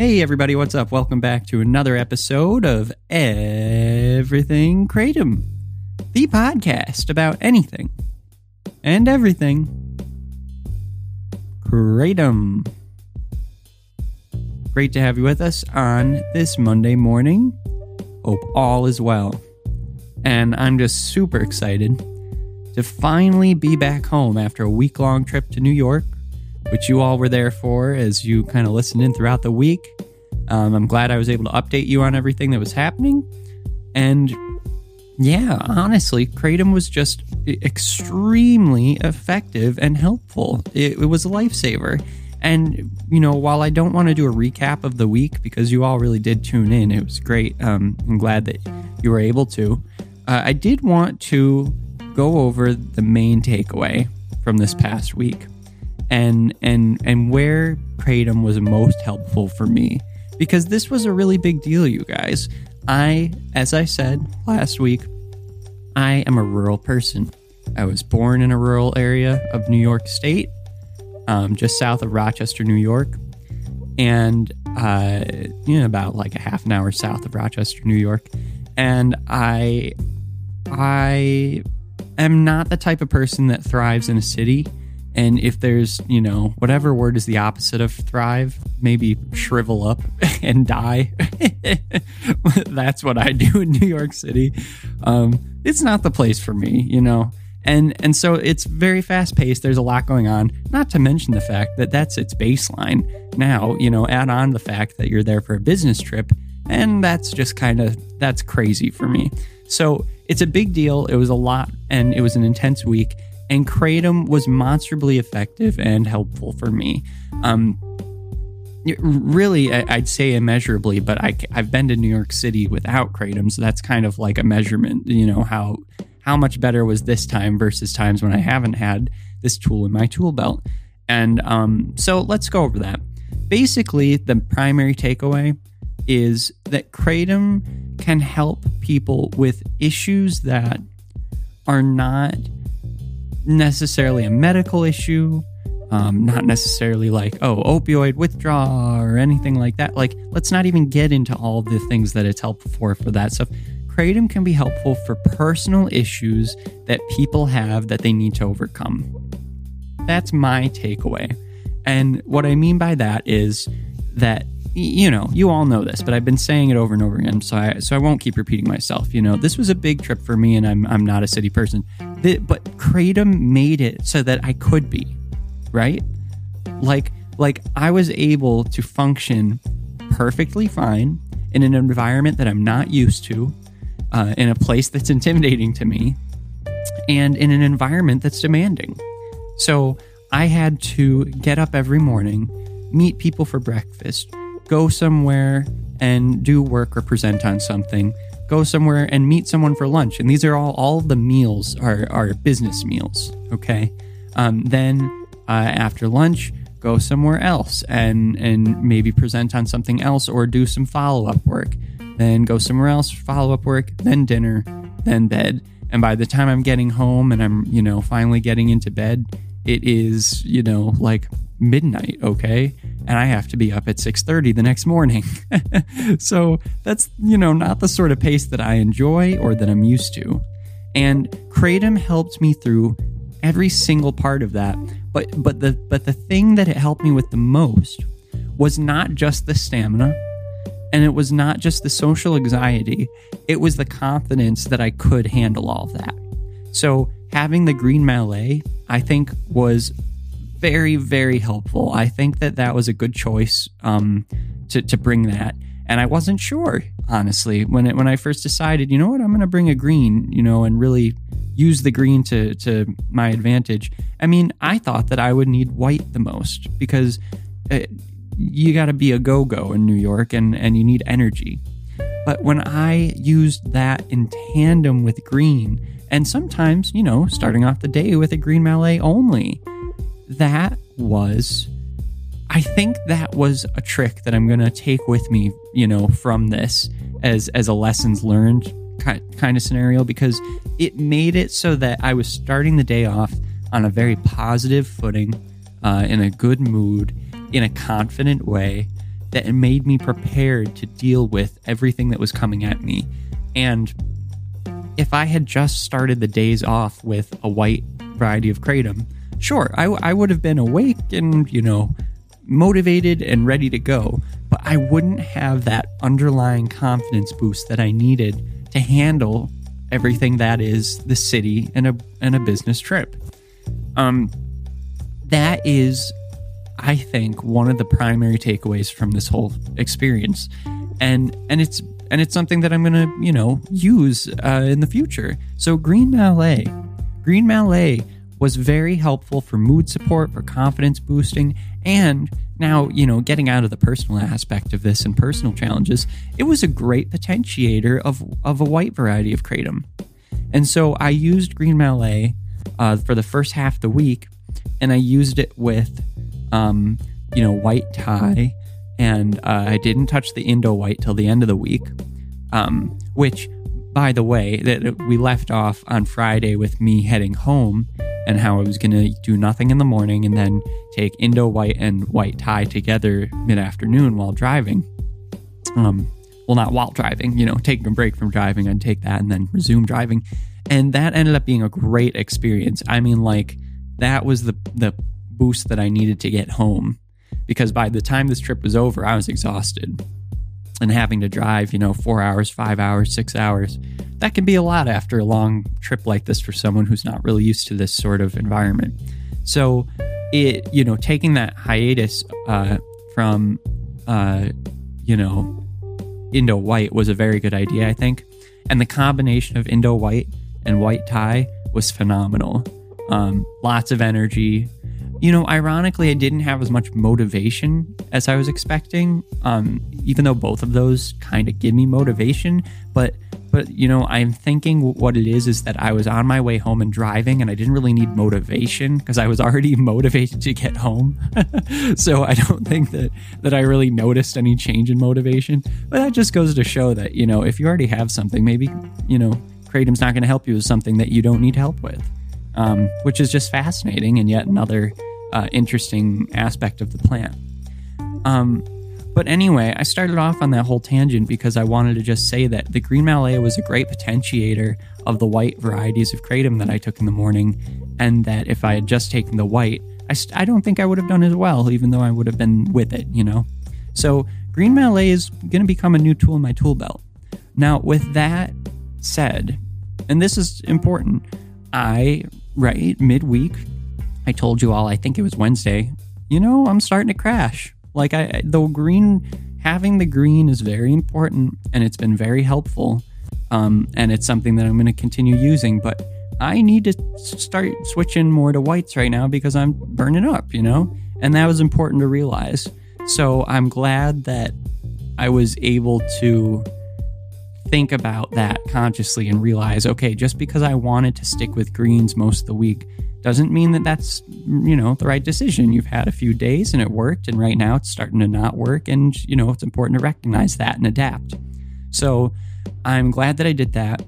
Hey, everybody, what's up? Welcome back to another episode of Everything Kratom, the podcast about anything and everything Kratom. Great to have you with us on this Monday morning. Hope all is well. And I'm just super excited to finally be back home after a week long trip to New York which you all were there for as you kind of listened in throughout the week. Um, I'm glad I was able to update you on everything that was happening. And yeah, honestly, Kratom was just extremely effective and helpful. It, it was a lifesaver. And, you know, while I don't want to do a recap of the week because you all really did tune in, it was great. Um, I'm glad that you were able to. Uh, I did want to go over the main takeaway from this past week and and and where kratom was most helpful for me. Because this was a really big deal you guys. I as i said last week i am a rural person. I was born in a rural area of new york state um, just south of rochester new york. And uh, you know about like a half an hour south of rochester new york. And i i am not the type of person that thrives in a city and if there's, you know, whatever word is the opposite of thrive, maybe shrivel up and die. That's what I do in New York City. Um, it's not the place for me, you know. And and so it's very fast paced. There's a lot going on. Not to mention the fact that that's its baseline. Now, you know, add on the fact that you're there for a business trip, and that's just kind of that's crazy for me. So it's a big deal. It was a lot, and it was an intense week and Kratom was monstrably effective and helpful for me. Um, really, I'd say immeasurably, but I, I've been to New York City without Kratom, so that's kind of like a measurement. You know how how much better was this time versus times when I haven't had this tool in my tool belt. And um, so let's go over that. Basically, the primary takeaway is that Kratom can help people with issues that are not necessarily a medical issue, um, not necessarily like, oh, opioid withdrawal or anything like that. Like, let's not even get into all the things that it's helpful for for that stuff. Kratom can be helpful for personal issues that people have that they need to overcome. That's my takeaway. And what I mean by that is that you know, you all know this, but I've been saying it over and over again, so I so I won't keep repeating myself. You know, this was a big trip for me, and I'm I'm not a city person, but Kratom made it so that I could be, right? Like like I was able to function perfectly fine in an environment that I'm not used to, uh, in a place that's intimidating to me, and in an environment that's demanding. So I had to get up every morning, meet people for breakfast go somewhere and do work or present on something go somewhere and meet someone for lunch. And these are all all the meals are, are business meals okay? Um, then uh, after lunch go somewhere else and and maybe present on something else or do some follow-up work. Then go somewhere else follow-up work then dinner then bed. And by the time i'm getting home and i'm you know finally getting into bed it is you know like midnight okay and I have to be up at 6:30 the next morning. so that's, you know, not the sort of pace that I enjoy or that I'm used to. And Kratom helped me through every single part of that. But but the but the thing that it helped me with the most was not just the stamina and it was not just the social anxiety, it was the confidence that I could handle all of that. So having the green Malay, I think was very, very helpful. I think that that was a good choice um, to, to bring that. And I wasn't sure, honestly, when it, when I first decided, you know what, I'm going to bring a green, you know, and really use the green to to my advantage. I mean, I thought that I would need white the most because uh, you got to be a go go in New York and and you need energy. But when I used that in tandem with green, and sometimes you know, starting off the day with a green Malay only, that was. I think that was a trick that I'm going to take with me, you know, from this as as a lessons learned kind of scenario because it made it so that I was starting the day off on a very positive footing, uh, in a good mood, in a confident way that made me prepared to deal with everything that was coming at me. And if I had just started the days off with a white variety of kratom, sure, I, I would have been awake and, you know, motivated and ready to go, but I wouldn't have that underlying confidence boost that I needed to handle everything that is the city and a and a business trip. Um, that is, I think, one of the primary takeaways from this whole experience, and and it's and it's something that I'm gonna you know use uh, in the future. So Green Malay, Green Malay was very helpful for mood support, for confidence boosting, and now, you know, getting out of the personal aspect of this and personal challenges, it was a great potentiator of, of a white variety of kratom. And so I used Green Malay uh, for the first half of the week, and I used it with, um, you know, white Thai, and uh, I didn't touch the Indo white till the end of the week, um, which, by the way, that we left off on Friday with me heading home and how I was going to do nothing in the morning and then take Indo white and white Thai together mid afternoon while driving. Um, well, not while driving, you know, taking a break from driving, I'd take that and then resume driving. And that ended up being a great experience. I mean, like, that was the, the boost that I needed to get home because by the time this trip was over, I was exhausted and having to drive, you know, four hours, five hours, six hours that can be a lot after a long trip like this for someone who's not really used to this sort of environment. So, it you know taking that hiatus uh, from uh, you know Indo White was a very good idea, I think, and the combination of Indo White and White Thai was phenomenal. Um, lots of energy. You know, ironically, I didn't have as much motivation as I was expecting. Um, even though both of those kind of give me motivation, but but, you know, I'm thinking what it is is that I was on my way home and driving and I didn't really need motivation because I was already motivated to get home. so I don't think that, that I really noticed any change in motivation. But that just goes to show that, you know, if you already have something, maybe, you know, Kratom's not going to help you with something that you don't need help with, um, which is just fascinating and yet another uh, interesting aspect of the plant. Um, but anyway, I started off on that whole tangent because I wanted to just say that the green Malay was a great potentiator of the white varieties of kratom that I took in the morning, and that if I had just taken the white, I, st- I don't think I would have done as well, even though I would have been with it, you know? So, green Malay is going to become a new tool in my tool belt. Now, with that said, and this is important, I, right, midweek, I told you all, I think it was Wednesday, you know, I'm starting to crash. Like I the green having the green is very important and it's been very helpful. Um, and it's something that I'm going to continue using, but I need to start switching more to whites right now because I'm burning up, you know? And that was important to realize. So I'm glad that I was able to think about that consciously and realize okay, just because I wanted to stick with greens most of the week doesn't mean that that's you know the right decision. You've had a few days and it worked and right now it's starting to not work and you know it's important to recognize that and adapt. So i'm glad that i did that.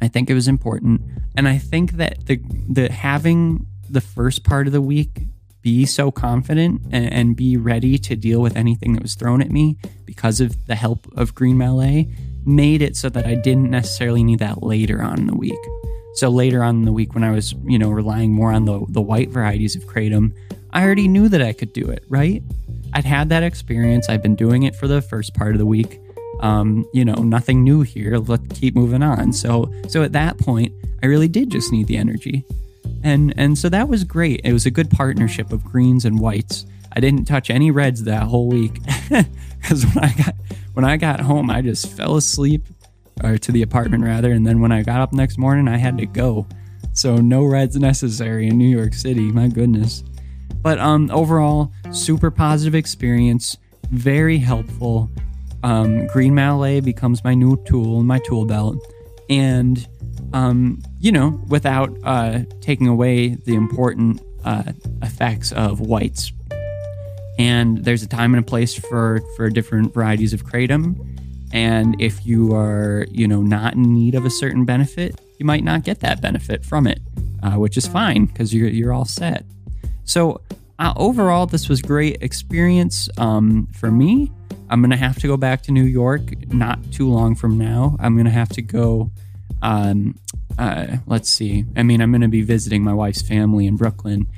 I think it was important and i think that the the having the first part of the week be so confident and, and be ready to deal with anything that was thrown at me because of the help of green Malay made it so that i didn't necessarily need that later on in the week so later on in the week, when I was, you know, relying more on the, the white varieties of Kratom, I already knew that I could do it, right? I'd had that experience. I've been doing it for the first part of the week. Um, you know, nothing new here. Let's keep moving on. So, so at that point, I really did just need the energy, and and so that was great. It was a good partnership of greens and whites. I didn't touch any reds that whole week because when I got when I got home, I just fell asleep or to the apartment rather. And then when I got up next morning, I had to go. so no reds necessary in New York City. My goodness. But um, overall, super positive experience, very helpful. Um, Green Malay becomes my new tool in my tool belt, and um, you know, without uh, taking away the important uh, effects of whites. And there's a time and a place for for different varieties of kratom. And if you are, you know, not in need of a certain benefit, you might not get that benefit from it, uh, which is fine because you're you're all set. So uh, overall, this was great experience um, for me. I'm gonna have to go back to New York not too long from now. I'm gonna have to go. Um, uh, let's see. I mean, I'm gonna be visiting my wife's family in Brooklyn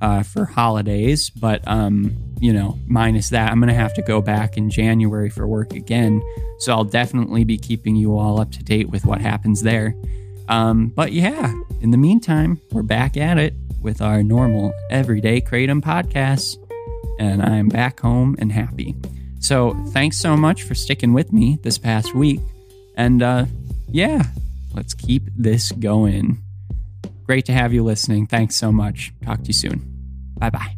uh, for holidays, but um, you know, minus that, I'm gonna have to go back in January for work again. So I'll definitely be keeping you all up to date with what happens there. Um, but yeah, in the meantime, we're back at it with our normal everyday Kratom podcasts, and I'm back home and happy. So thanks so much for sticking with me this past week, and uh, yeah, let's keep this going. Great to have you listening. Thanks so much. Talk to you soon. Bye bye.